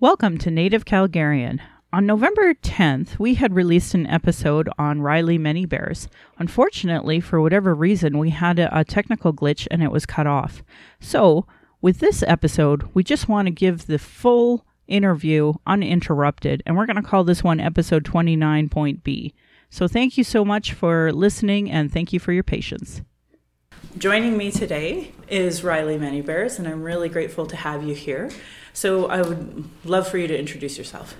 Welcome to Native Calgarian. On November 10th, we had released an episode on Riley Many Bears. Unfortunately, for whatever reason, we had a, a technical glitch and it was cut off. So, with this episode, we just want to give the full interview uninterrupted, and we're going to call this one episode 29.b. So, thank you so much for listening and thank you for your patience. Joining me today is Riley Many Bears, and I'm really grateful to have you here. So I would love for you to introduce yourself.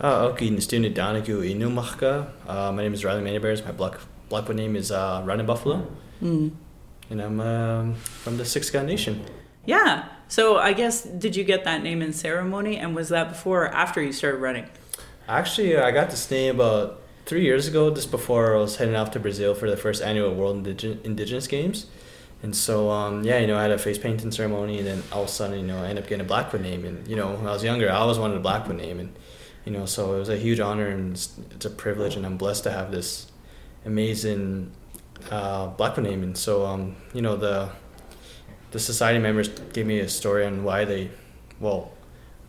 Uh, okay, student Inumachka. Uh, my name is Riley Many Bears. My black Blackfoot name is uh, Running Buffalo. Mm. And I'm um, from the Siksika Nation. Yeah. So I guess, did you get that name in ceremony? And was that before or after you started running? Actually, I got this name about three years ago, just before I was heading off to Brazil for the first annual World Indig- Indigenous Games. And so, um, yeah, you know, I had a face painting ceremony, and then all of a sudden, you know, I ended up getting a Blackfoot name. And, you know, when I was younger, I always wanted a Blackfoot name. And, you know, so it was a huge honor and it's, it's a privilege, and I'm blessed to have this amazing uh, Blackfoot name. And so, um, you know, the the society members gave me a story on why they, well,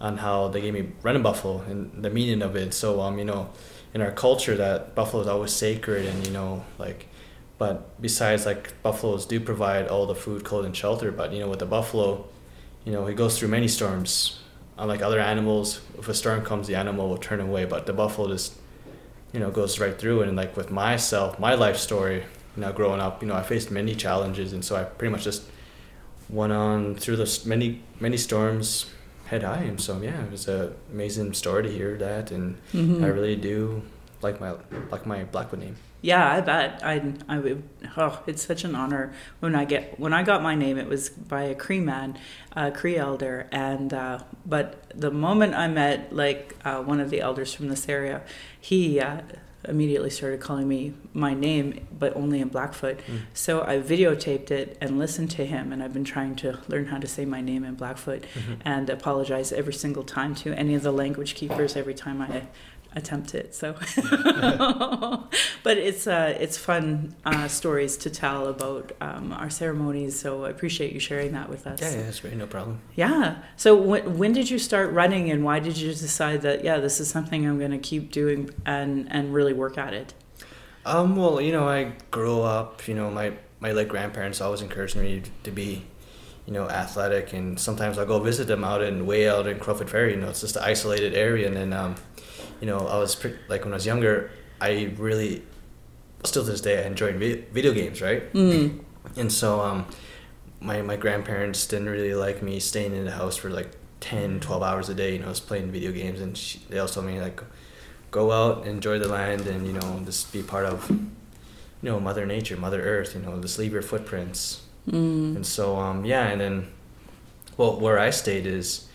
on how they gave me running buffalo and the meaning of it. So, um, you know, in our culture, that buffalo is always sacred, and you know, like but besides, like buffaloes do provide all the food, clothing, shelter. But you know, with the buffalo, you know, he goes through many storms. Unlike other animals, if a storm comes, the animal will turn away. But the buffalo just, you know, goes right through. And like with myself, my life story, you know, growing up, you know, I faced many challenges, and so I pretty much just went on through the many many storms head high. And so yeah, it was an amazing story to hear that, and mm-hmm. I really do like my like my Blackfoot name. Yeah, I bet. I I would. Oh, it's such an honor when I get when I got my name. It was by a Cree man, a Cree elder, and uh, but the moment I met like uh, one of the elders from this area, he. Uh, immediately started calling me my name, but only in Blackfoot. Mm. So I videotaped it and listened to him, and I've been trying to learn how to say my name in Blackfoot mm-hmm. and apologize every single time to any of the language keepers every time I attempt it. So, but it's uh, it's fun uh, stories to tell about um, our ceremonies. So I appreciate you sharing that with us. Yeah, yeah, that's great. No problem. Yeah. So when when did you start running, and why did you decide that yeah, this is something I'm going to keep doing and and really work at it? Um. Well, you know, I grew up. You know, my my late grandparents always encouraged me to be you know, athletic, and sometimes I'll go visit them out in way out in Crawford Ferry. You know, it's just an isolated area, and then um, you know, I was pre- like when I was younger, I really, still to this day, I enjoyed video games, right? Mm. And so, um, my my grandparents didn't really like me staying in the house for like 10, 12 hours a day. You know, I was playing video games, and she, they also told me like, go out, enjoy the land, and you know, just be part of, you know, Mother Nature, Mother Earth. You know, just leave your footprints. Mm. And so, um, yeah, and then, well, where I stayed is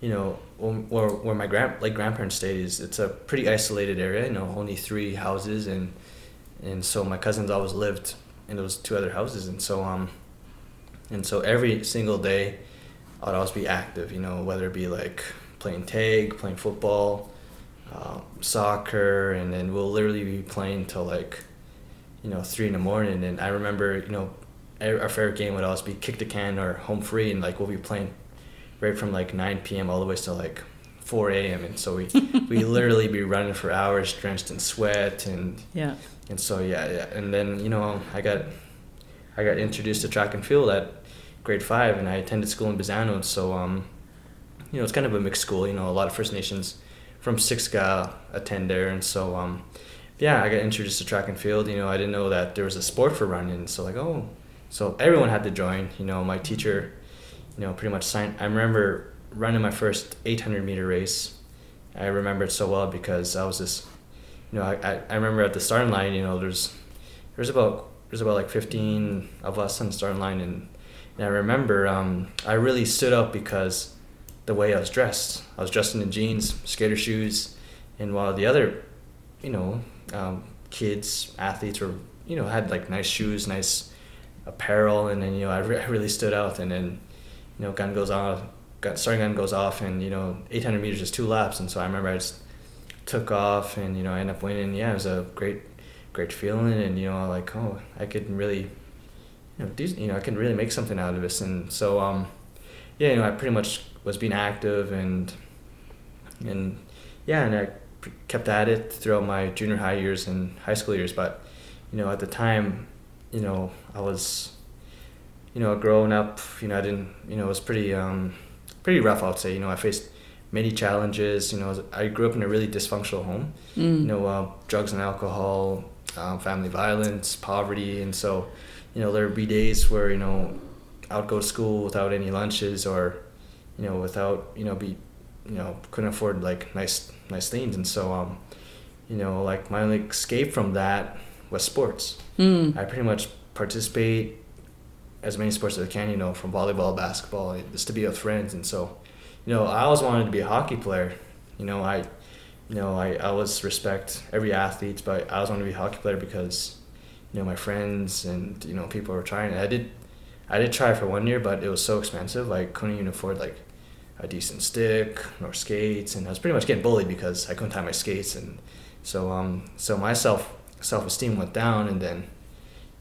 you know, where, where my grand like grandparents stayed is it's a pretty isolated area. You know, only three houses, and and so my cousins always lived in those two other houses, and so um, and so every single day, I'd always be active. You know, whether it be like playing tag, playing football, uh, soccer, and then we'll literally be playing till like, you know, three in the morning. And I remember, you know, our favorite game would always be kick the can or home free, and like we'll be playing right from like 9 p.m. all the way to like 4 a.m. And so we we literally be running for hours, drenched in sweat, and yeah. And so yeah, yeah. And then you know I got I got introduced to track and field at grade five, and I attended school in Bassano. And so um, you know it's kind of a mixed school. You know a lot of First Nations from Siksika attend there, and so um, yeah, I got introduced to track and field. You know I didn't know that there was a sport for running. So like oh, so everyone had to join. You know my teacher you know, pretty much signed. I remember running my first 800 meter race. I remember it so well because I was just, you know, I, I remember at the starting line, you know, there's there's about there's about like 15 of us on the starting line, and, and I remember um, I really stood up because the way I was dressed. I was dressed in jeans, skater shoes, and while the other, you know, um, kids, athletes were, you know, had like nice shoes, nice apparel, and then you know I, re- I really stood out, and then you know, gun goes off, gun, starting gun goes off, and you know, 800 meters is two laps, and so I remember I just took off, and you know, I ended up winning. Yeah, it was a great, great feeling, and you know, like, oh, I could really, you know, do, you know, I can really make something out of this, and so, um, yeah, you know, I pretty much was being active, and and yeah, and I kept at it throughout my junior high years and high school years. But you know, at the time, you know, I was, you know, growing up, you know, I didn't, you know, it was pretty, um, pretty rough. I'd say, you know, I faced many challenges. You know, I grew up in a really dysfunctional home. Mm. You know, uh, drugs and alcohol, um, family violence, poverty, and so, you know, there would be days where you know, I would go to school without any lunches or, you know, without you know be, you know, couldn't afford like nice nice things, and so um, you know, like my only escape from that was sports. Mm. I pretty much participate as many sports as I can, you know, from volleyball, basketball, just to be with friends. And so, you know, I always wanted to be a hockey player. You know, I, you know, I, I always respect every athlete, but I always wanted to be a hockey player because, you know, my friends and, you know, people were trying. I did, I did try for one year, but it was so expensive. I couldn't even afford like a decent stick nor skates. And I was pretty much getting bullied because I couldn't tie my skates. And so, um, so my self, self-esteem went down and then,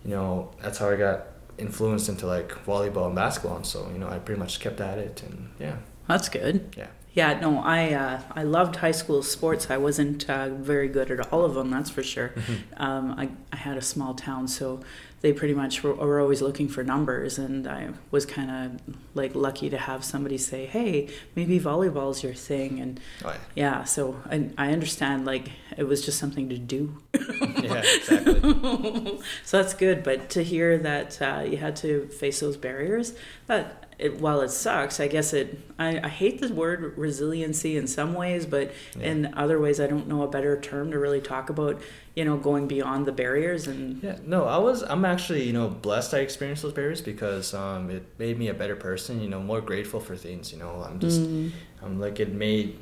you know, that's how I got influenced into like volleyball and basketball, and so you know I pretty much kept at it, and yeah, That's good. yeah, Yeah, no, I uh, I loved high school sports. I wasn't uh, very good at all of them, that's for sure. Um, I, I had a small town, so they pretty much were, were always looking for numbers, and I was kind of like lucky to have somebody say, "Hey, maybe volleyball's your thing," and oh yeah, so I, I understand like it was just something to do. yeah, yeah, exactly. so that's good, but to hear that uh, you had to face those barriers, that it, while it sucks, I guess it. I, I hate the word resiliency in some ways, but Yeah. in other ways, I don't know a better term to really talk about. You know, going beyond the barriers and Yeah, no, I was. I'm actually, you know, blessed. I experienced those barriers because um, it made me a better person. You know, more grateful for things. You know, I'm just, Mm. I'm like it made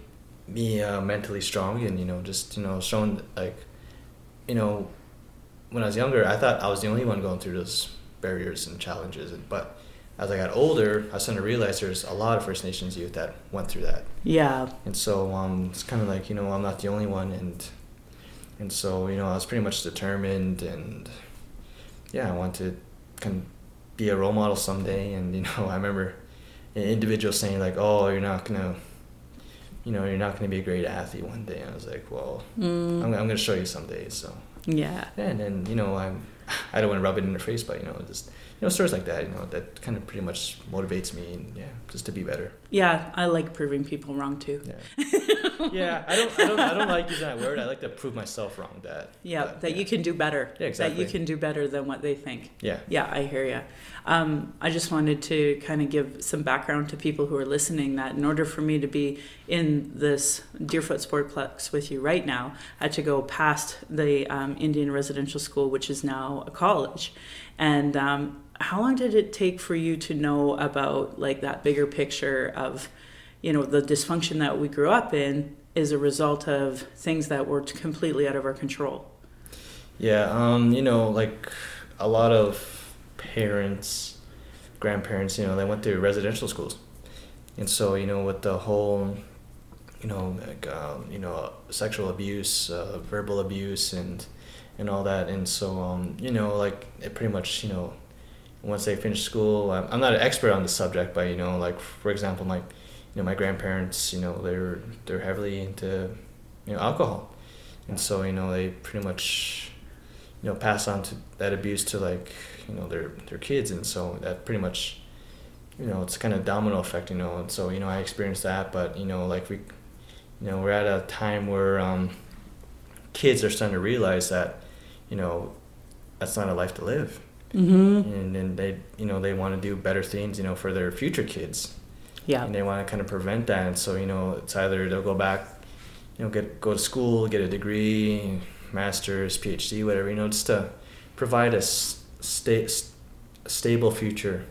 me uh, mentally strong and you know just you know showing like, you know, when I was younger, I thought I was the only one going through those barriers and challenges. And, but as I got older, I started to realize there's a lot of First Nations youth that went through that. yeah, And so um, it's kind of like you know I'm not the only one, and and so you know I was pretty much determined, and yeah, I wanted to kind of be a role model someday. And you know I remember an individual saying like, "Oh, you're not gonna, you know, you're not gonna be a great athlete one day." And I was like, "Well, Mm. I'm, I'm gonna show you someday." So yeah, yeah, and then you know I'm I don't want to rub it in their face, but you know just know stories like that, you know that kind of pretty much motivates me, and yeah, just to be better. yeah. I like proving people wrong too. Yeah. yeah, I don't, I don't, I don't like using that word. I like to prove myself wrong. That. Yeah, but, that yeah. you can do better. Yeah, That you can do better than what they think. Yeah. Yeah, I hear you. Um, I just wanted to kind of give some background to people who are listening that in order for me to be in this Deerfoot Sportsplex with you right now, I had to go past the um, Indian Residential School, which is now a college. And um, how long did it take for you to know about like that bigger picture of, you know, the dysfunction that we grew up in is a result of things that were completely out of our control? Yeah. Um. You know, like a lot of parents, grandparents. You know, they went to residential schools, and so you know, with the whole, you know, like um, you know, sexual abuse, uh, verbal abuse, and and all that, and so um, you know, like it pretty much, you know, once they finish school, I'm, I'm not an expert on the subject, but you know, like for example, my, you know, my grandparents, you know, they're they're heavily into, you know, alcohol, and so you know, they pretty much, you know, pass on to that abuse to like, you know, their their kids, and so that pretty much, you know, it's kind of domino effect, you know, and so you know, I experienced that, but you know, like we, you know, we're at a time where um, kids are starting to realize that, you know, that's not a life to live Mm-hmm. and then they you know they want to do better things you know for their future kids Yeah. and they want to kind of prevent that and so you know it's either they'll go back you know get go to school get a degree master's phd whatever you know just to provide a sta- stable future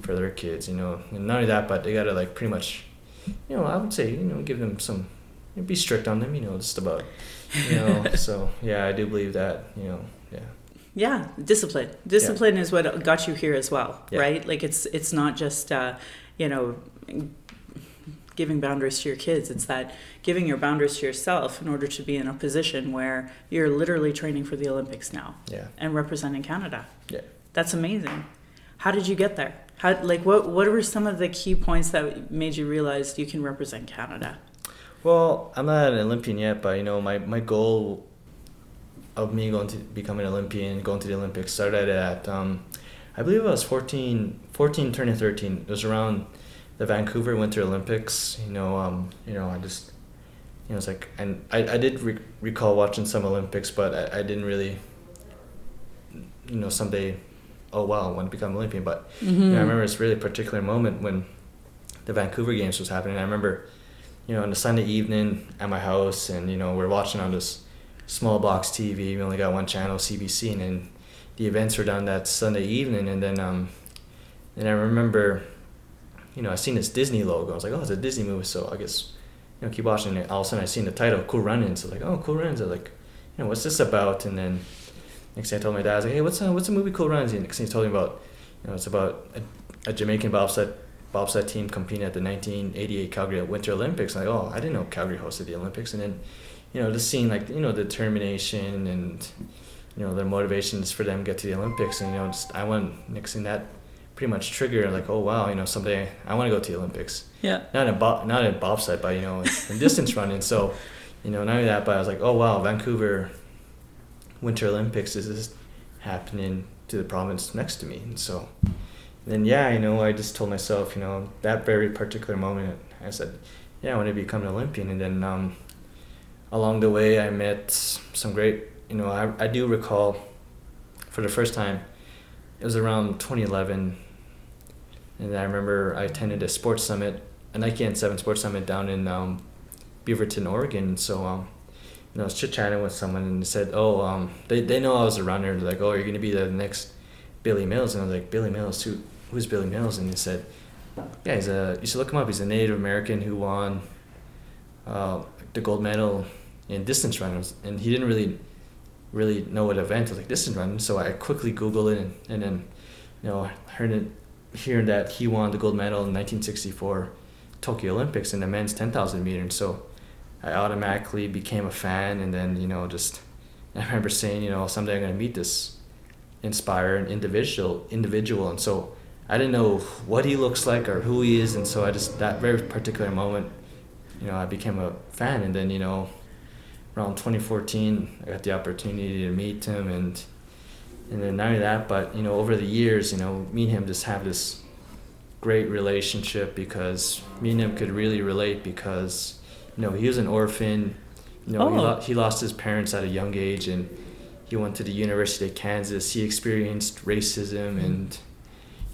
for their kids you know and not only that but they gotta like pretty much you know i would say you know give them some be strict on them you know just about you know so yeah i do believe that you know yeah Yeah, discipline. Discipline is what got you here as well, Yeah. right? Like it's it's not just uh, you know giving boundaries to your kids. It's that giving your boundaries to yourself in order to be in a position where you're literally training for the Olympics now yeah and representing Canada. yeah That's amazing. How did you get there? How like what what were some of the key points that made you realize you can represent Canada? Well, I'm not an Olympian yet, but you know, my, my goal of me going to become an Olympian, going to the Olympics, started at, um, I believe I was 14, 14 turning 13. It was around the Vancouver Winter Olympics. You know, um, you know, I just, you know, it's like, and I, I did re- recall watching some Olympics, but I, I didn't really, you know, someday, oh wow, I want to become an Olympian. But Mm-hmm. you know, I remember this really particular moment when the Vancouver Games was happening. I remember, you know, on a Sunday evening at my house, and you know, we're watching on this small box TV. We only got one channel, CBC, and then the events were done that Sunday evening. And then, um, and I remember, you know, I seen this Disney logo. I was like, oh, it's a Disney movie, so I guess, you know, keep watching it. All of a sudden, I seen the title, Cool Runnings. So like, oh, Cool Runnings. I was like, you know, what's this about? And then next thing I told my dad, I was like, hey, what's uh, what's a movie Cool Runnings? And next thing he told me about, you know, it's about a, a Jamaican bobsled bobsled team competing at the 1988 Calgary Winter Olympics. Like, oh, I didn't know Calgary hosted the Olympics. And then, you know, just seeing like, you know, the determination and, you know, their motivations for them to get to the Olympics. And, you know, just, I went, next thing that pretty much triggered like, oh, wow, you know, someday I want to go to the Olympics. Yeah. Not in, bo- not in bobsled, but, you know, in distance running. So, you know, not only that, but I was like, oh, wow, Vancouver Winter Olympics is this happening to the province next to me. And so, then yeah, you know, I just told myself, you know, that very particular moment, I said, yeah, I want to become an Olympian. And then um, along the way, I met some great, you know, I, I do recall for the first time, it was around 2011. And I remember I attended a sports summit, a Nike N7 sports summit down in um, Beaverton, Oregon. So, um, you know, I was chit chatting with someone and they said, oh, um, they, they know I was a runner. They're like, oh, you're going to be the next Billy Mills. And I was like, Billy Mills? Who, who's Billy Mills? And he said, yeah, he's a, you should look him up. He's a Native American who won uh, the gold medal in distance runners. And he didn't really, really know what event was like distance running. So I quickly Googled it and, and then, you know, heard it, hearing that he won the gold medal in 1964 Tokyo Olympics in the men's 10,000 meter. And so I automatically became a fan. And then, you know, just, I remember saying, you know, someday I'm going to meet this inspired individual individual and so I didn't know what he looks like or who he is and so I just that very particular moment you know I became a fan and then you know around 2014 I got the opportunity to meet him and and then not only that but you know over the years you know me and him just have this great relationship because me and him could really relate because you know he was an orphan you know he, Oh. lo- he lost his parents at a young age and he went to the University of Kansas. He experienced racism and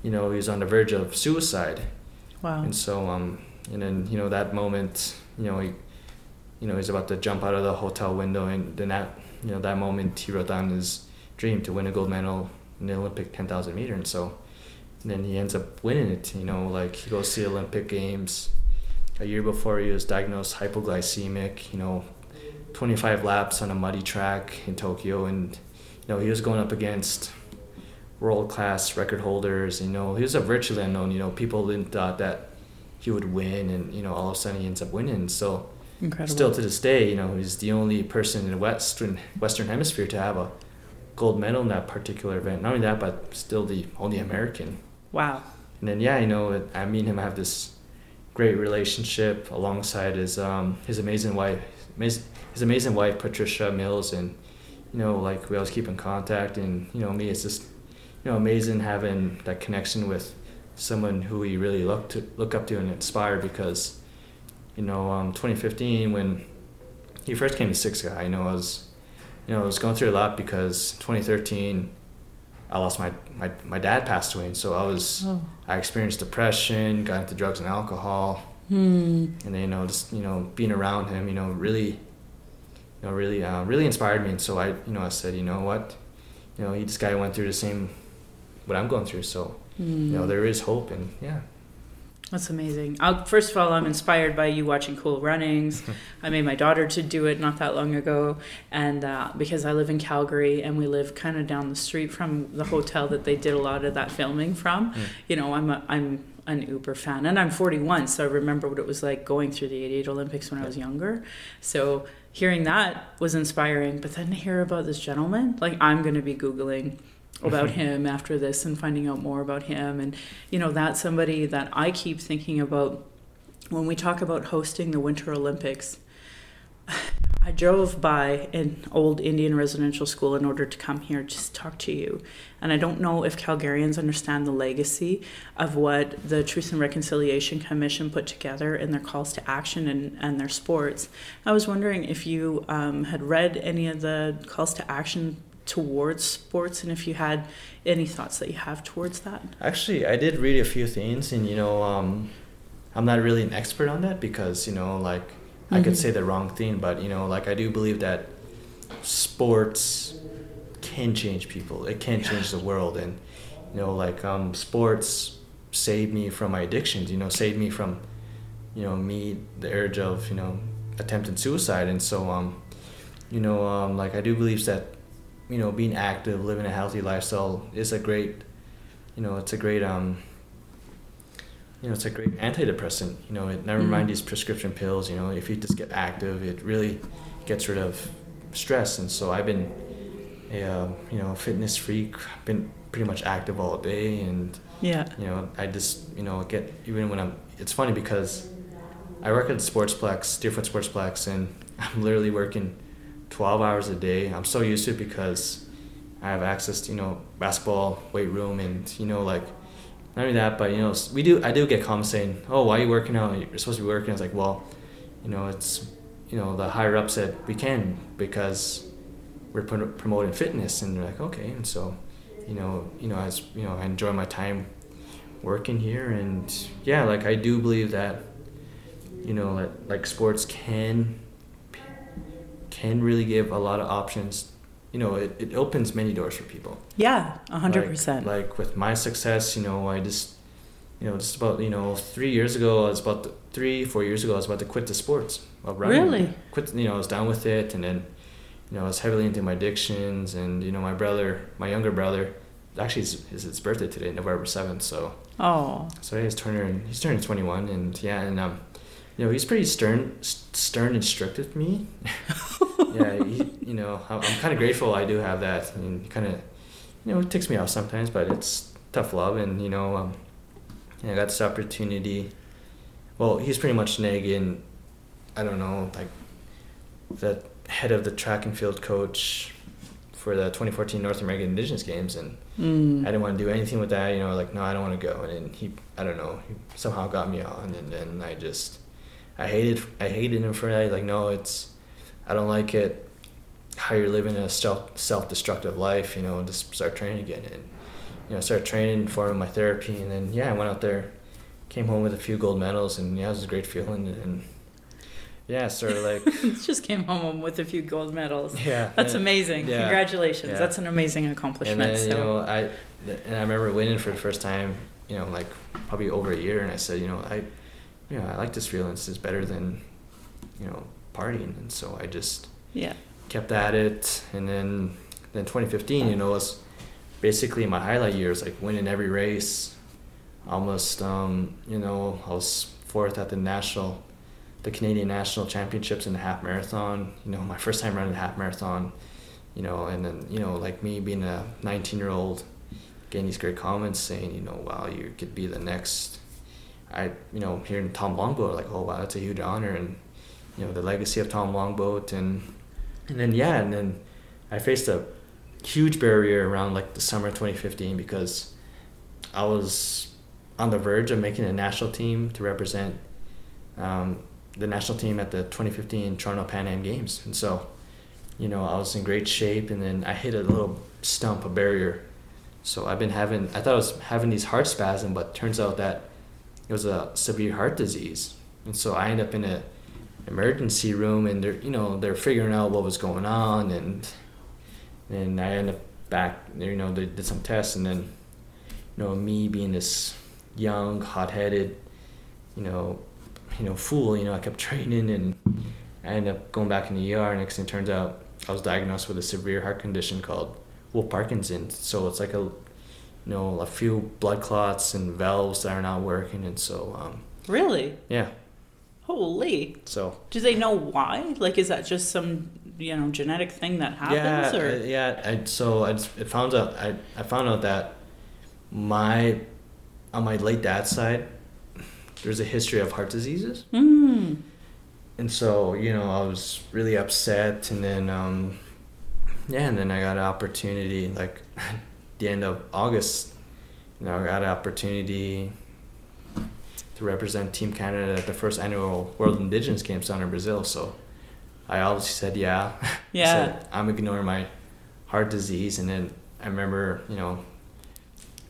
you know he was on the verge of suicide. Wow. And so um and then you know that moment you know he you know he's about to jump out of the hotel window and then that you know that moment he wrote down his dream to win a gold medal in the Olympic 10,000 meter and so and then he ends up winning it you know like he goes to the Olympic games. A year before he was diagnosed hypoglycemic you know 25 laps on a muddy track in Tokyo and you know he was going up against world class record holders you know he was a virtually unknown you know people didn't thought that he would win and you know all of a sudden he ends up winning so Incredible. still to this day you know he's the only person in the western western hemisphere to have a gold medal in that particular event not only that but still the only American wow. and then yeah, you know, I mean him I have this great relationship alongside his um his amazing wife, his, his amazing wife Patricia Mills, and you know, like we always keep in contact. And you know, me, it's just you know amazing having that connection with someone who we really look to look up to and inspire because you know, um, 2015 when he first came to Siksika, you know, I was you know I was going through a lot because 2013 I lost my, my my dad passed away, and so I was Oh. I experienced depression, got into drugs and alcohol, Hmm. and then you know just you know being around him, you know really, you know really uh, really inspired me, and so I you know I said you know what, you know he this guy went through the same, what I'm going through, so Hmm. you know there is hope, and yeah. That's amazing. i first of all, I'm inspired by you watching Cool Runnings. I made my daughter to do it not that long ago, and uh, because I live in Calgary and we live kind of down the street from the hotel that they did a lot of that filming from, Mm. you know, I'm a, I'm an Uber fan, and I'm 41, so I remember what it was like going through the 88 Olympics when I was younger. So hearing that was inspiring, but then to hear about this gentleman, like I'm going to be googling about him after this and finding out more about him and you know that's somebody that I keep thinking about when we talk about hosting the Winter Olympics, I drove by an old Indian residential school in order to come here just talk to you. And I don't know if Calgarians understand the legacy of what the Truth and Reconciliation Commission put together in their calls to action and, and their sports. I was wondering if you um, had read any of the calls to action towards sports and if you had any thoughts that you have towards that. Actually, I did read a few things, and you know, um, I'm not really an expert on that because you know, like mm-hmm. I could mm-hmm. say the wrong thing, but you know, like I do believe that sports can change people. It can change the world, and you know, like um, sports saved me from my addictions. You know, saved me from you know me the urge of you know attempting suicide, and so um, you know, um, like I do believe that you know, being active, living a healthy lifestyle is a great, you know, it's a great, um, you know, it's a great antidepressant. You know, it never mm-hmm. mind these prescription pills. You know, if you just get active, it really gets rid of stress. And so I've been, a, uh, you know, fitness freak. I've been pretty much active all day, and yeah, you know, I just, you know, get even when I'm. It's funny because I work at Sportsplex, Deerfoot Sportsplex, and I'm literally working 12 hours a day. I'm so used to it because I have access to, you know, basketball, weight room, and, you know, like, not only that, but, you know, we do, I do get comments saying, oh, why are you working out? You're supposed to be working. It's like, well, you know, it's, you know, the higher up said we can because we're promoting fitness. And they're like, okay. And so, you know, you know, as, you know, I enjoy my time working here. And yeah, like, I do believe that, you know, like, like sports can can really give a lot of options. You know, it, it opens many doors for people. Yeah, a hundred percent. Like with my success, you know, I just, you know, just about you know three years ago, I was about to, three four years ago, I was about to quit the sports of running. Really? Quit. You know, I was down with it, and then, you know, I was heavily into my addictions, and you know, my brother, my younger brother, actually it's, it's his birthday today, November seventh. So. Oh. So he's turning he's turning twenty one, and yeah, and um, you know, he's pretty stern, stern and strict with me. yeah, he, you know, I'm, I'm kind of grateful I do have that. I mean, kind of, you know, it takes me off sometimes, but it's tough love, and you know, um, I got this opportunity. Well, he's pretty much nagging. I don't know, like the head of the track and field coach for the 2014 North American Indigenous Games, and mm. I didn't want to do anything with that. You know, like no, I don't want to go. And then he, I don't know, he somehow got me on, and then I just I hated I hated him for that. Like, no, it's I don't like it. How you're living a self self destructive life, you know, and just start training again and you know, start training for my therapy and then yeah, I went out there, came home with a few gold medals and yeah, it was a great feeling and yeah, sort of like just came home with a few gold medals. Yeah, that's and, amazing. Yeah, Congratulations, yeah. that's an amazing accomplishment. And then, so. you know, I and I remember winning for the first time. You know, like probably over a year, and I said, you know, I you know, I like this feeling. This is better than, you know, partying. And so I just yeah kept at it. And then then 2015, you know, was basically my highlight years, like winning every race. Almost, um, you know, I was fourth at the national, the Canadian national championships in the half marathon. You know, my first time running the half marathon. You know, and then you know, like me being a 19 year old, getting these great comments saying, you know, wow, you could be the next I, you know, hearing Tom Longboat, like, oh wow, that's a huge honor, and you know, the legacy of Tom Longboat, and and then yeah, and then I faced a huge barrier around like the summer 2015 because I was on the verge of making a national team to represent um, the national team at the 2015 Toronto Pan Am Games, and so you know I was in great shape, and then I hit a little stump, a barrier. So I've been having, I thought I was having these heart spasms, but turns out that it was a severe heart disease, and so I end up in a emergency room, and they're you know they're figuring out what was going on, and and I end up back. You know they did some tests, and then you know me being this young, hot-headed, you know, you know fool. You know I kept training, and I ended up going back in the ER. Next thing turns out I was diagnosed with a severe heart condition called Wolff Parkinson. So it's like a you know, a few blood clots and valves that are not working, and so. Um, really. Yeah. Holy. So. Do they know why? Like, is that just some you know genetic thing that happens? Yeah. Or? Uh, yeah. I, so I found out I, I found out that my on my late dad's side, there's a history of heart diseases. Mm. And so, you know, I was really upset. And then, um, yeah, and then I got an opportunity, like the end of August, you know, I got an opportunity to represent Team Canada at the first annual World Indigenous Games down in Brazil. So I obviously said, yeah. Yeah. I said, I'm ignoring my heart disease. And then I remember, you know,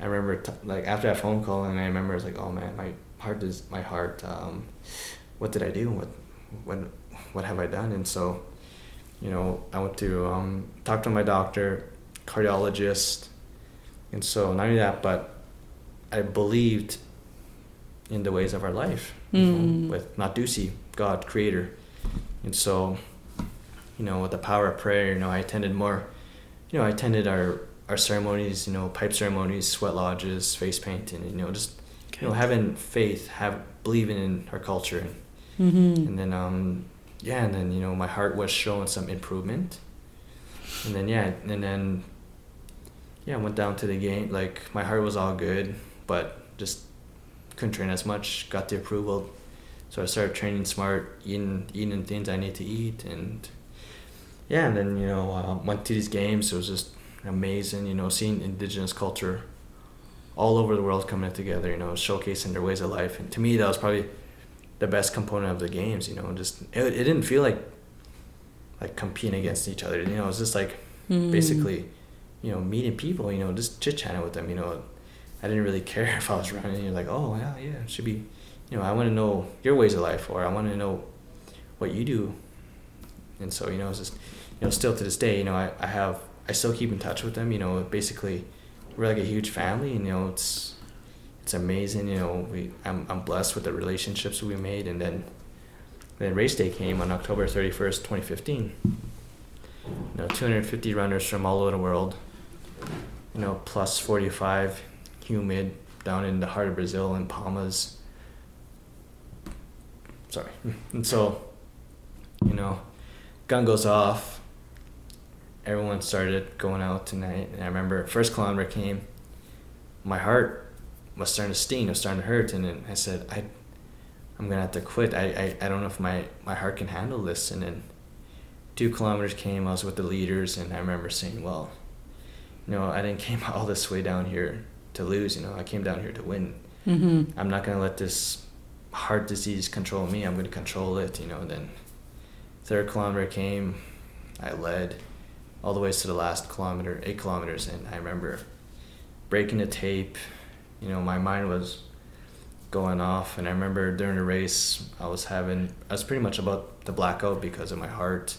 I remember t- like after that phone call, and I remember I was like, oh man, my heart is my heart. Um, what did I do? What, what, what have I done? And so, you know, I went to um, talk to my doctor, cardiologist, and so not only that, but I believed in the ways of our life you know, Mm. with Natusi, God, Creator, and so, you know, with the power of prayer, you know, I attended more, you know, I attended our our ceremonies, you know, pipe ceremonies, sweat lodges, face painting, you know, just you know, having faith, have believing in our culture, and, Mm-hmm. and then um, yeah, and then you know, my heart was showing some improvement, and then yeah, and then yeah, I went down to the game. Like my heart was all good, but just couldn't train as much. Got the approval, so I started training smart, eating eating things I need to eat, and yeah, and then you know uh, went to these games. It was just amazing, you know, seeing indigenous culture all over the world coming together, you know, showcasing their ways of life. And to me, that was probably the best component of the games, you know, just it, it didn't feel like like competing against each other, you know, it was just like Mm. basically, you know, meeting people, you know, just chit chatting with them, you know. I didn't really care if I was running. You're like, oh yeah, yeah, it should be, you know, I want to know your ways of life, or I want to know what you do. And so, you know, it's just, you know, still to this day, you know, I, I have, I still keep in touch with them. You know, basically, we're like a huge family. And, you know, it's, it's amazing. You know, we, I'm, I'm blessed with the relationships we made. And then, then race day came on October 31st, 2015 you know, 250 runners from all over the world, you know, plus 45, humid, down in the heart of Brazil in Palmas. Sorry. And so, you know, gun goes off. Everyone started going out tonight. And I remember first kilometer came, my heart was starting to sting, it was starting to hurt. And then I said, I, I'm gonna have to quit. I, I, I don't know if my, my heart can handle this. And then two kilometers came, I was with the leaders, and I remember saying, well, you know, I didn't came all this way down here to lose, you know, I came down here to win. Mm-hmm. I'm not gonna let this heart disease control me. I'm gonna control it, you know. And then third kilometer came, I led all the way to the last kilometer, eight kilometers, and I remember breaking the tape. You know, my mind was going off, and I remember during the race, I was having, I was pretty much about the blackout because of my heart.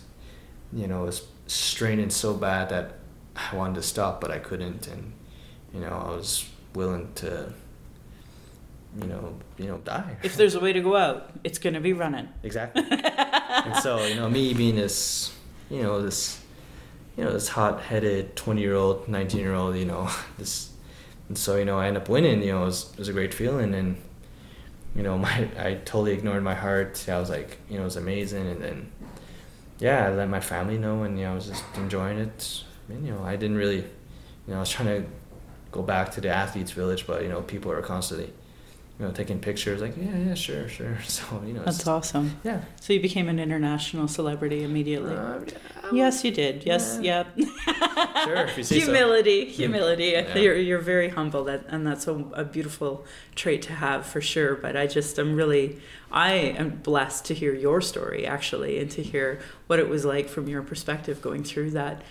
You know, it was straining so bad that I wanted to stop, but I couldn't, and you know, I was willing to you know, you know, die. If there's a way to go out, it's gonna be running. exactly. and so, you know, me being this, you know, this, you know, this hot-headed twenty-year-old, nineteen-year-old, you know, this, and so you know, I end up winning. You know, it was, it was a great feeling, and you know, my I totally ignored my heart. I was like, you know, it was amazing, and then, yeah, I let my family know, and you know, I was just enjoying it. And you know, I didn't really, you know, I was trying to go back to the athletes' village, but you know, people are constantly you know, taking pictures, like, yeah, yeah, sure, sure. So, you know, That's awesome. yeah. So you became an international celebrity immediately. Uh, yeah, yes, you did. Yes, yeah. yep. Sure, if you say so. humility, humility. Yeah. You're, you're very humble, that, and that's a, a beautiful trait to have for sure. But I just am really, I am blessed to hear your story actually, and to hear what it was like from your perspective going through that.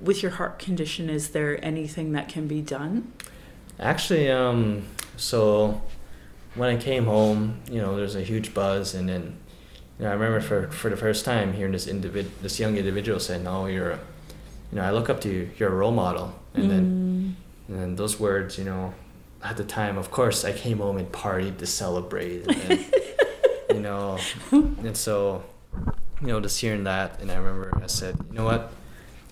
With your heart condition, is there anything that can be done? Actually, um, so when I came home, you know, there's a huge buzz, and then, you know, I remember for for the first time hearing this individ, this young individual say, "No, you're, a, you know, I look up to you. You're a role model." And then, and then those words, you know, at the time, of course, I came home and partied to celebrate, and then, you know, and so, you know, just hearing that, and I remember I said, you know what,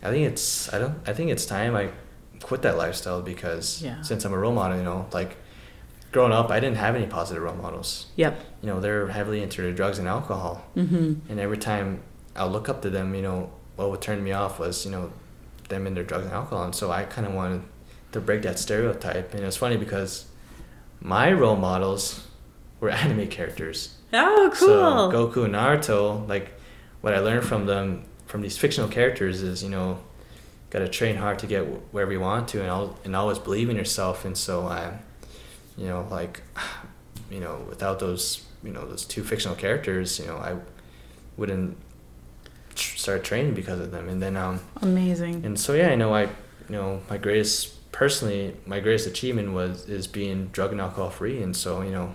I think it's I don't I think it's time I quit that lifestyle because Yeah. since I'm a role model, you know, like growing up, I didn't have any positive role models. Yep. You know, they're heavily into drugs and alcohol, Mm-hmm. and every time I look up to them, you know, what would turn me off was you know, them and their drugs and alcohol, and so I kind of wanted to break that stereotype. And it's funny because my role models were anime characters. Oh, cool. So Goku and Naruto, like what I learned from them from these fictional characters is you know got to train hard to get wherever you want to and al- and always believe in yourself. And so I you know like you know without those you know those two fictional characters you know I wouldn't tr- start training because of them. And then um Amazing. and so yeah I know I you know my greatest personally my greatest achievement was is being drug and alcohol free. And so you know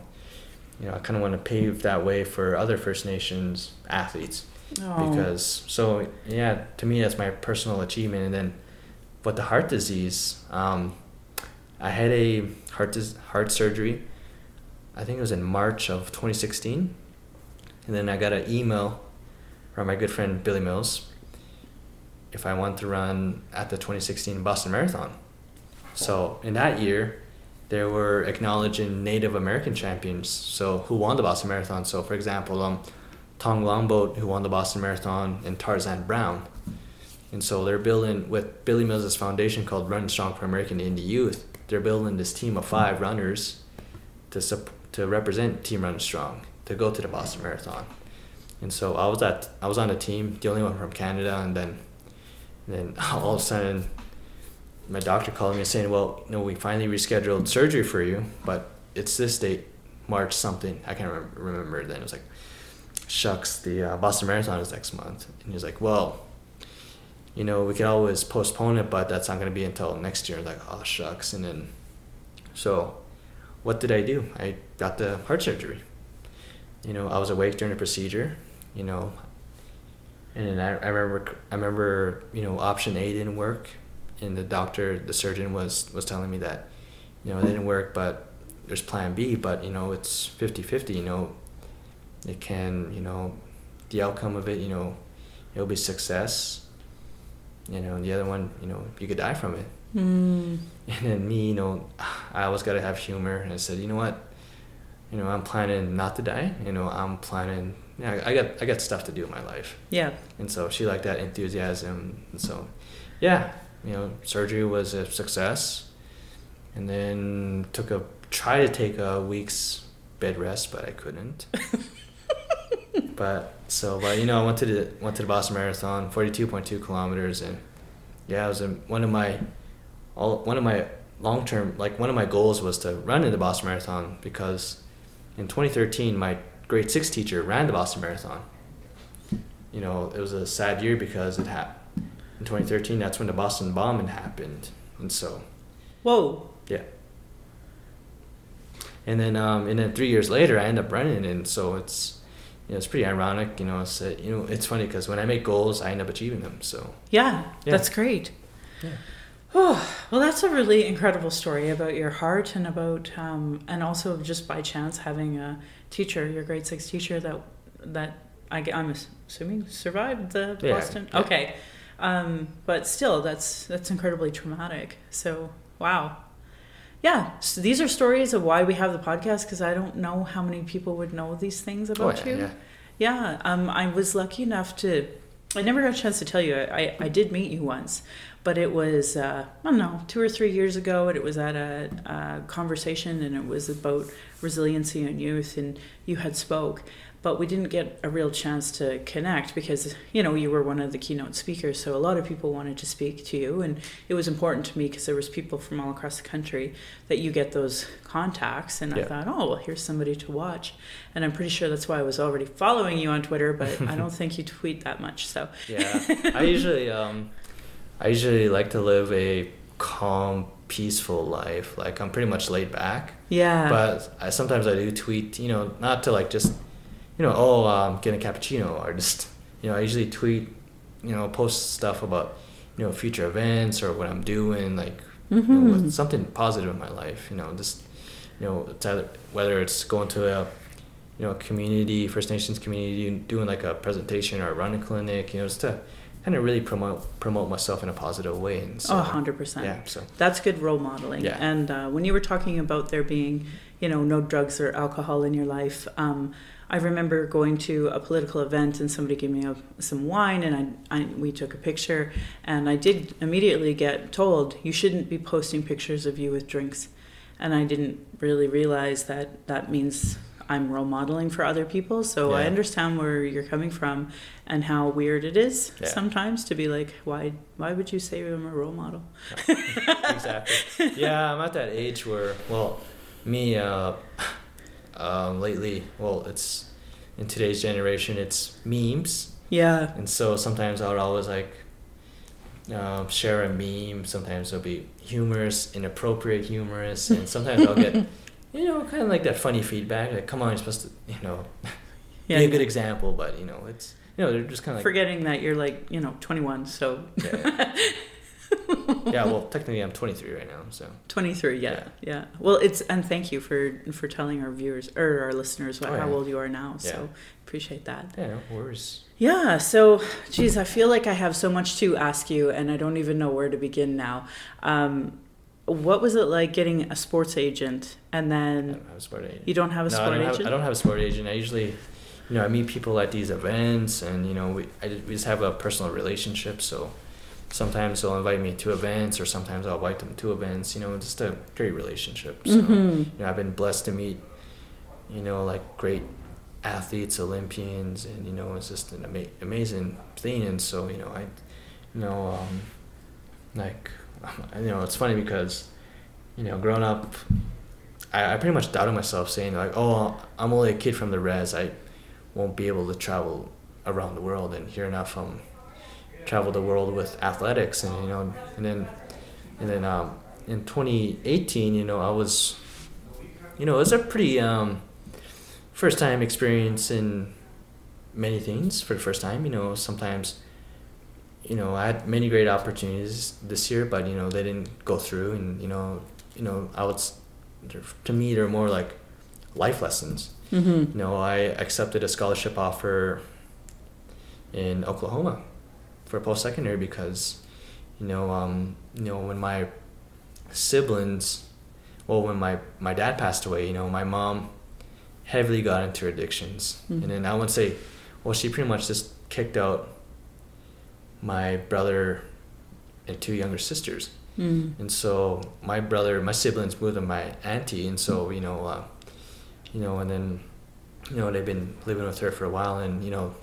you know I kind of want to pave that way for other First Nations athletes Oh. because so yeah to me that's my personal achievement. And then but the heart disease um, i had a heart dis- heart surgery. I think it was in march of 2016 and then i got an email from my good friend billy mills if i want to run at the 2016 boston marathon. So in that year they were acknowledging native american champions. So who won the boston marathon? So for example um, Tom Longboat, who won the Boston Marathon, and Tarzan Brown. And so they're building with Billy Mills' foundation called Run Strong for American Indian Youth. They're building this team of five runners to sup- to represent Team Run Strong to go to the Boston Marathon. And so I was at I was on a team, the only one from Canada, and then and then all of a sudden my doctor called me and saying, "Well, no, we finally rescheduled surgery for you, but it's this date, March something. I can't remember then. It was like." Shucks, the uh, Boston Marathon is next month. And he's like, well, you know, we could always postpone it, but that's not going to be until next year. Like, oh, shucks. And then, so what did I do? I got the heart surgery. You know, I was awake during the procedure, you know, and then I, I remember, I remember, you know, option A didn't work. And the doctor, the surgeon was, was telling me that, you know, it didn't work, but there's plan B, but, you know, it's 50 50, you know, it can you know the outcome of it you know it'll be success. You know and the other one you know you could die from it. Mm. and then me you know i always got to have humor. And i said you know what? You know i'm planning not to die. You know i'm planning yeah i got i got stuff to do in my life. Yeah. and so she liked that enthusiasm. And so yeah you know surgery was a success. And then took a try to take a week's bed rest but i couldn't but so but you know i went to the went to the boston marathon 42.2 kilometers and yeah it was a, one of my all one of my long term like one of my goals was to run in the boston marathon because in 2013 my grade six teacher ran the boston marathon you know it was a sad year because it happened in 2013 that's when the boston bombing happened and so Whoa. yeah and then um, and then three years later I end up running and so it's you know it's pretty ironic you know it's uh, you know it's funny because when I make goals I end up achieving them so Yeah, Yeah. that's great. yeah Oh, well, that's a really incredible story about your heart and about, um, and also just by chance having a teacher, your grade six teacher that that I, am assuming survived the Yeah, Boston. yeah. Okay, um, but still, that's that's incredibly traumatic. So wow, yeah. So these are stories of why we have the podcast because I don't know how many people would know these things oh about yeah, you. yeah. Yeah, um, I was lucky enough to. I never got a chance to tell you. I, I did meet you once, but it was uh, I don't know two or three years ago, and it was at a, a conversation, and it was about resiliency and youth, and you had spoke, but we didn't get a real chance to connect because you know you were one of the keynote speakers, so a lot of people wanted to speak to you, and it was important to me because there was people from all across the country that you get those contacts, and I thought, oh well, here's somebody to watch, and I'm pretty sure that's why I was already following you on Twitter, but I don't think you tweet that much, so Yeah, I usually um, I usually like to live a calm, peaceful life. Like I'm pretty much laid back, yeah, but I, sometimes I do tweet. You know, not to like just, you know, oh, um, get a cappuccino, or just, you know, I usually tweet, you know, post stuff about, you know, future events or what I'm doing, like, you know, Mhm. something positive in my life. You know, just, you know, it's either, whether it's going to a you know, community, First Nations community, doing like a presentation or a running clinic, you know, just to kind of really promote promote myself in a positive way. And so, oh, 100%. yeah, so That's good role modeling. Yeah. And uh, when you were talking about there being, you know, no drugs or alcohol in your life, um, I remember going to a political event and somebody gave me a, some wine and I, I we took a picture and I did immediately get told you shouldn't be posting pictures of you with drinks, and I didn't really realize that that means I'm role modeling for other people. So I understand where you're coming from and how weird it is Yeah. sometimes to be like, why why would you say I'm a role model? exactly. Yeah, I'm at that age where, well, me, uh, um, lately, well, it's in today's generation, it's memes, Yeah. and so sometimes I'll always like um, share a meme. Sometimes it'll be humorous, inappropriate humorous, and sometimes I'll get, you know, kind of like that funny feedback. Like, come on, you're supposed to, you know, Yeah. be a good example, but you know, it's, you know, they're just kind of like, Forgetting that you're like, you know, 21, so yeah. yeah. Yeah, well, technically, I'm 23 right now, so 23, yeah, yeah. Well, it's and thank you for for telling our viewers or our listeners what, Oh, how old you are now. Yeah. So appreciate that. yeah, no worries. Yeah, so geez, I feel like I have so much to ask you, and I don't even know where to begin now. Um, what was it like getting a sports agent, and I then don't have a sport agent. you don't have a no, sport I agent? Have, I don't have a sport agent. I usually, you know, I meet people at these events, and you know, we I, we just have a personal relationship. So sometimes they'll invite me to events, or sometimes I'll invite them to events. You know, it's just a great relationship. So Mhm. you know, I've been blessed to meet, you know, like great athletes, Olympians, and you know, it's just an ama- amazing thing. And so you know, I, you know, um, like, you know, it's funny because, you know, growing up, I, I pretty much doubted myself, saying like, "Oh, I'm only a kid from the res. I won't be able to travel around the world." And here enough, um, travel the world with athletics, and you know, and then, and then um, in 2018, you know, I was, you know, it was a pretty um, first time experience in many things for the first time. You know, sometimes. You know, I had many great opportunities this year, but you know they didn't go through, and you know, you know, I was to me they're more like life lessons Mhm. you know i accepted a scholarship offer in oklahoma for post-secondary because you know um, you know when my siblings well when my my dad passed away you know my mom heavily got into addictions. Mhm. and then i would say well she pretty much just kicked out my brother and two younger sisters. Mm. and so my brother, my siblings moved to my auntie, and so you know, uh, you know, and then, you know, they've been living with her for a while, and you know,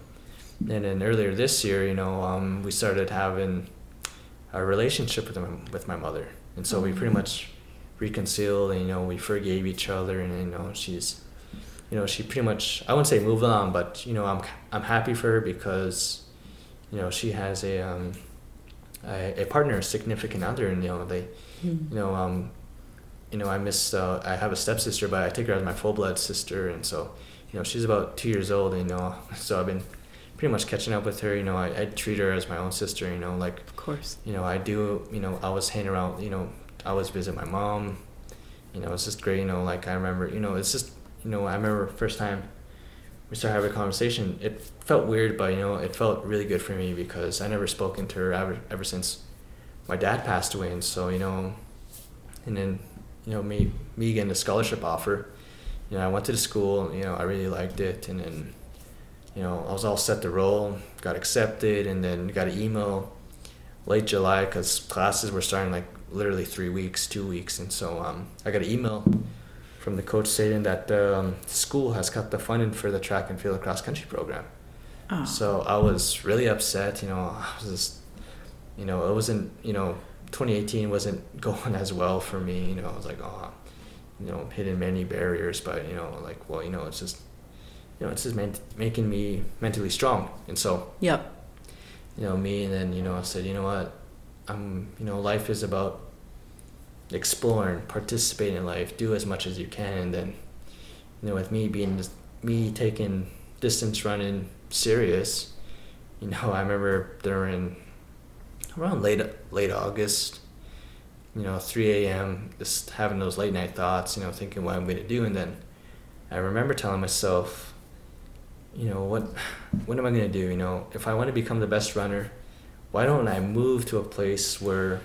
and then earlier this year, you know, um, we started having a relationship with my with my mother, and so we pretty much reconciled, and you know, we forgave each other, and you know, she's, you know, she pretty much I wouldn't say moved on, but you know, I'm I'm happy for her because, you know, she has a um, a, a partner, a significant other, and you know they, Mm. you know, um, you know I miss. Uh, I have a stepsister, but I take her as my full blood sister, and so, you know, she's about two years old, and you know, so I've been pretty much catching up with her. You know, I, I treat her as my own sister. You know, like Of course. you know, I do. You know, I was hanging around. You know, I was visit my mom. You know, it's just great. You know, like I remember. You know, it's just. You know, I remember first time we started having a conversation. It felt weird, but you know, it felt really good for me because I never spoken to her ever ever since my dad passed away, and so you know, and then you know me me getting the scholarship offer. You know, I went to the school. You know, I really liked it, and then you know, I was all set to roll. Got accepted, and then got an email late July because classes were starting like literally three weeks, two weeks, and so um, I got an email from the coach stating that the um, school has cut the funding for the track and field cross country program. Oh. So I was really upset. You know, I was just, you know, it wasn't, you know, 2018 wasn't going as well for me. You know, I was like, oh, you know, hitting many barriers, but you know, like, well, you know, it's just, you know, it's just meant making me mentally strong. And so, Yep. you know, me and then, you know, I said, you know what, I'm, you know, life is about exploring, participating in life, do as much as you can, and then, you know, with me being me taking distance running serious, you know, I remember during around late late August, you know, 3 a.m. just having those late night thoughts, you know, thinking what I'm going to do, and then I remember telling myself, you know, what what am I going to do? You know, if I want to become the best runner, why don't I move to a place where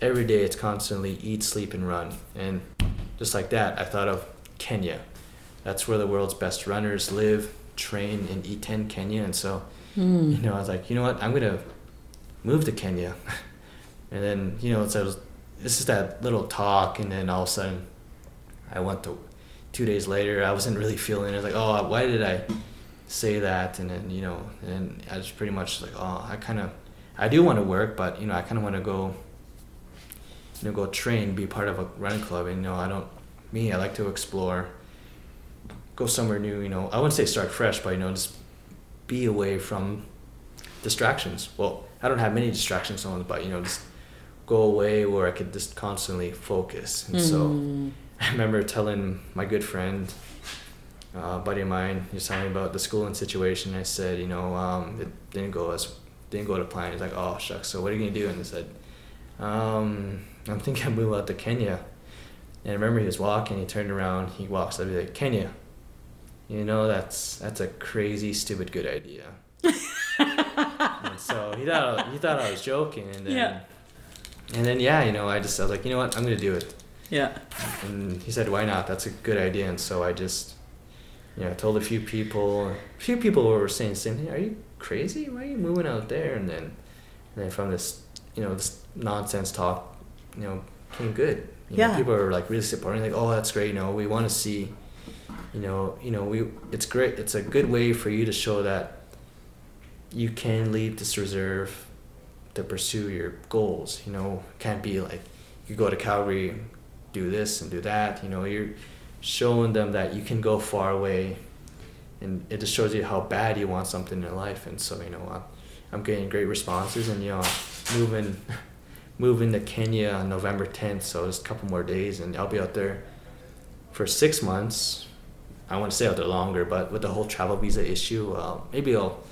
every day it's constantly eat, sleep, and run? And just like that, I thought of Kenya. That's where the world's best runners live, train, and eat 10 Kenya. And so, Mm. you know, I was like, you know what? I'm going to move to Kenya. and then, you know, so was, this is that little talk. And then all of a sudden, I went to two days later, I wasn't really feeling it. I was like, oh, why did I say that? And then you know, and I was pretty much like, oh, I kind of, I do want to work, but you know, I kind of want to go, you know, go train, be part of a running club. And you know, I don't, me, I like to explore, go somewhere new. You know, I wouldn't say start fresh, but you know, just be away from distractions. Well, I don't have many distractions on, but you know, just go away where I could just constantly focus. And so Mm. I remember telling my good friend, uh, a buddy of mine, he was telling me about the schooling situation. I said, you know, um, it didn't go as didn't go to plan. He's like, oh shucks. So what are you gonna do? And I said, um, I'm thinking of moving out to Kenya. And I remember he was walking. He turned around. He walks. I'd be like, Kenya. You know, that's that's a crazy, stupid, good idea. and so he thought he thought I was joking, and then Yeah. and then yeah, you know, I just I was like, you know what, I'm gonna do it. Yeah. And he said, why not? That's a good idea. And so I just, you know, told a few people. A few people were saying the same thing. Are you crazy? Why are you moving out there? And then, and then from this, you know, this nonsense talk, you know, came good. You know, Yeah. people are like really supporting. Like, oh, that's great. You know, we want to see. You know, you know, we. It's great. It's a good way for you to show that you can leave this reserve to pursue your goals. You know, can't be like you go to Calgary, do this and do that. You know, you're showing them that you can go far away, and it just shows you how bad you want something in your life. And so, you know, I'm, I'm getting great responses, and you know, moving, moving to Kenya on November 10th. So it's a couple more days, and I'll be out there for six months. I want to stay out there longer, but with the whole travel visa issue, uh, maybe I'll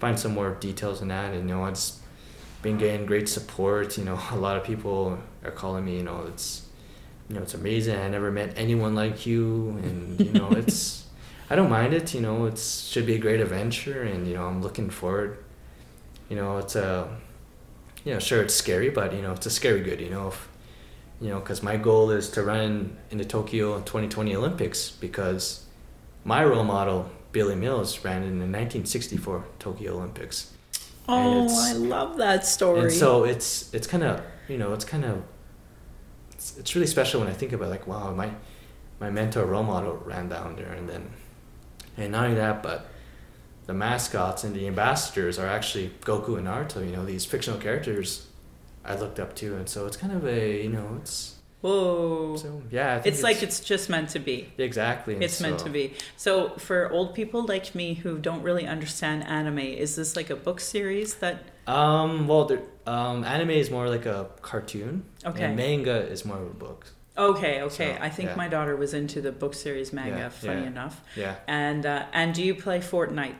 find some more details in that. And you know, it's been getting great support. You know, a lot of people are calling me. You know, it's you know, it's amazing. I never met anyone like you, and you know, it's I don't mind it. You know, it's should be a great adventure, and you know, I'm looking forward. You know, it's a you know, sure it's scary, but you know, it's a scary good. You know, if you know, because my goal is to run in the Tokyo 2020 Olympics because my role model Billy Mills ran in the 1964 Tokyo Olympics. Oh, I love that story. And so it's it's kind of you know it's kind of it's, it's really special when I think about like wow my my mentor role model ran down there and then and not only that but the mascots and the ambassadors are actually Goku and Naruto you know these fictional characters I looked up to. And so it's kind of a you know it's Whoa. so yeah I think It's, like it's just meant to be. exactly It's meant to be. So for old people like me who don't really understand anime, is this like a book series that um well um anime is more like a cartoon Okay. and manga is more of a book Okay, okay. So, I think yeah. my daughter was into the book series manga, Yeah, funny yeah. enough. yeah And uh, and do you play Fortnite?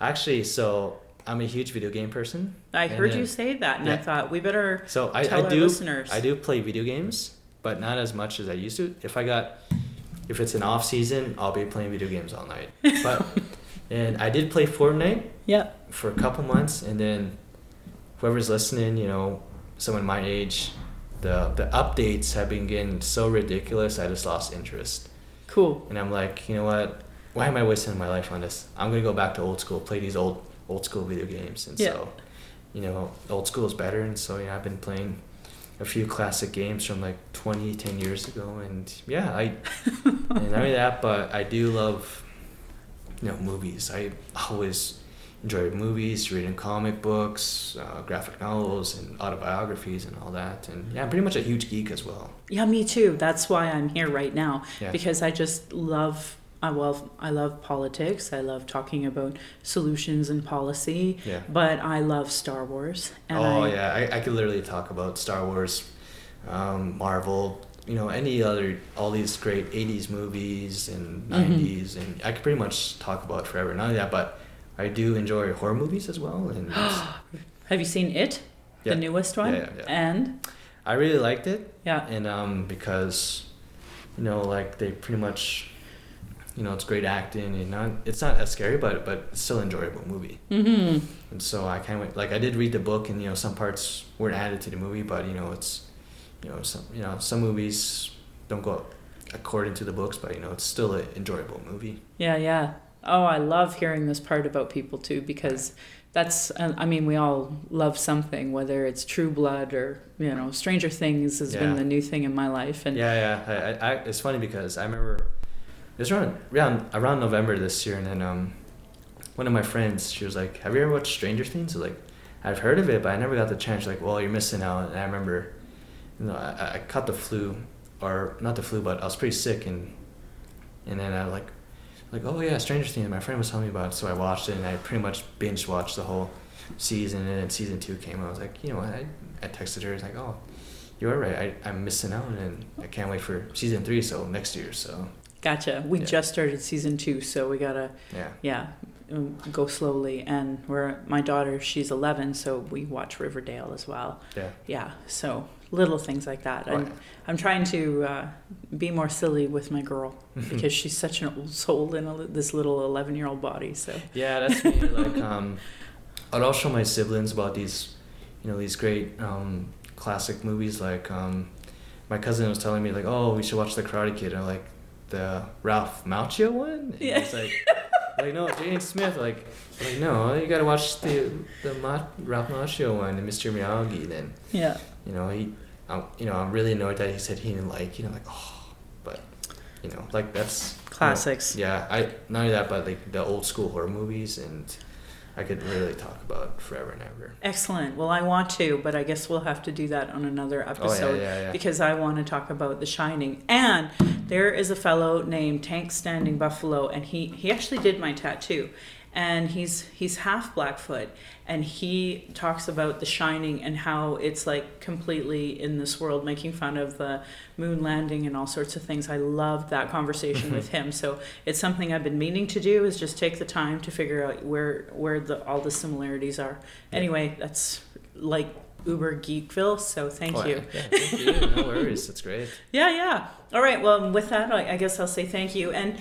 Actually, so I'm a huge video game person. I heard then- you say that, and I thought we better So I, tell I our do listeners. I do play video games, but not as much as I used to. If I got if it's an off season, I'll be playing video games all night. But and I did play Fortnite Yeah. for a couple months, and then whoever's listening, you know, someone my age, the the updates have been getting so ridiculous. I just lost interest, Cool. and I'm like, you know what? Why am I wasting my life on this? I'm gonna go back to old school, play these old old school video games, and Yeah. so, you know, old school is better. And so, yeah, I've been playing a few classic games from like 20, 10 years ago, and yeah, I and not only that, but I do love, you know, movies. I always enjoy movies, reading comic books, uh, graphic novels, and autobiographies, and all that. And yeah, I'm pretty much a huge geek as well. Yeah, me too. That's why I'm here right now Yeah. because I just love. I well, I love politics. I love talking about solutions and policy. Yeah. But I love Star Wars. And oh I, yeah, I, I could literally talk about Star Wars, um, Marvel, you know, any other all these great '80s movies and Mhm. '90s, and I could pretty much talk about forever. Not only that, but I do enjoy horror movies as well, and Have you seen it? Yeah. The newest one? Yeah, yeah, yeah. And I really liked it. yeah. and um, because you know like they pretty much you know it's great acting and not it's not as scary but but it's still an enjoyable movie Mhm. and so i kind of like i did read the book and you know some parts weren't added to the movie but you know it's you know some you know some movies don't go according to the books but you know it's still an enjoyable movie Yeah, yeah. Oh, I love hearing this part about people too because that's uh, I mean, we all love something whether it's True Blood or, you know, Stranger Things has been the new thing in my life and yeah yeah I, I it's funny because i remember it was around around around November this year, and then um, one of my friends, she was like, "Have you ever watched Stranger Things?" I was like, "I've heard of it, but I never got the chance." She's like, "Well, you're missing out." And I remember, you know, I, I caught the flu, or not the flu, but I was pretty sick, and and then I like, like, oh yeah, Stranger Things. My friend was telling me about it, so I watched it, and I pretty much binge watched the whole season. And then season two came, I was like, you know, what? I I texted her, I was like, oh, you are right. I I'm missing out, and I can't wait for season three. So next year, so Gotcha. We Yeah. just started season two, so we gotta yeah. yeah um, go slowly. And we're my daughter, she's 11, so we watch Riverdale as well. Yeah. Yeah, so little things like that. Oh, I'm I'm trying to uh, be more silly with my girl because she's such an old soul in a, this little 11 year old body. So Yeah, that's me. Like, um, I'd all show my siblings about these, you know, these great um, classic movies. Like, um, my cousin was telling me, like, oh, we should watch The Karate Kid. And I'm like, the Ralph Macchio one? And Yeah. He's like, like no, Jaden Smith. Like, like no, you gotta watch the the Ma- Ralph Macchio one and Mr. Miyagi. Then, yeah, you know, he, um, you know, I'm really annoyed that he said he didn't like, you know, like, oh, but, you know, like that's you know, classics. yeah, I not only that, but like the old school horror movies, and I could really talk about forever and ever. Excellent. Well, I want to, but I guess we'll have to do that on another Oh episode. yeah, yeah, yeah. because I want to talk about The Shining. And there is a fellow named Tank Standing Buffalo, and he he actually did my tattoo, and he's he's half Blackfoot, and he talks about The Shining and how it's like completely in this world, making fun of the moon landing and all sorts of things. I loved that conversation mm-hmm. with him. So it's something I've been meaning to do is just take the time to figure out where where the all the similarities are. Anyway, that's like Uber Geekville. So thank Oh, you. Yeah, yeah, thank you. No worries. That's great. Yeah, yeah. All right. Well, with that, I, I guess I'll say thank you and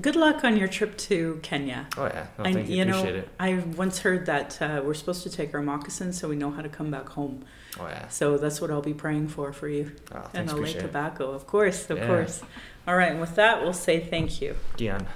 good luck on your trip to Kenya. Oh yeah, no, I, thank you. know, Appreciate it. I once heard that uh, we're supposed to take our moccasins so we know how to come back home. Oh yeah. So that's what I'll be praying for for you. Oh, and thanks. a Lake Appreciate it. Tobacco, of course, of Yeah. course. All right. And with that, we'll say thank you. Dion.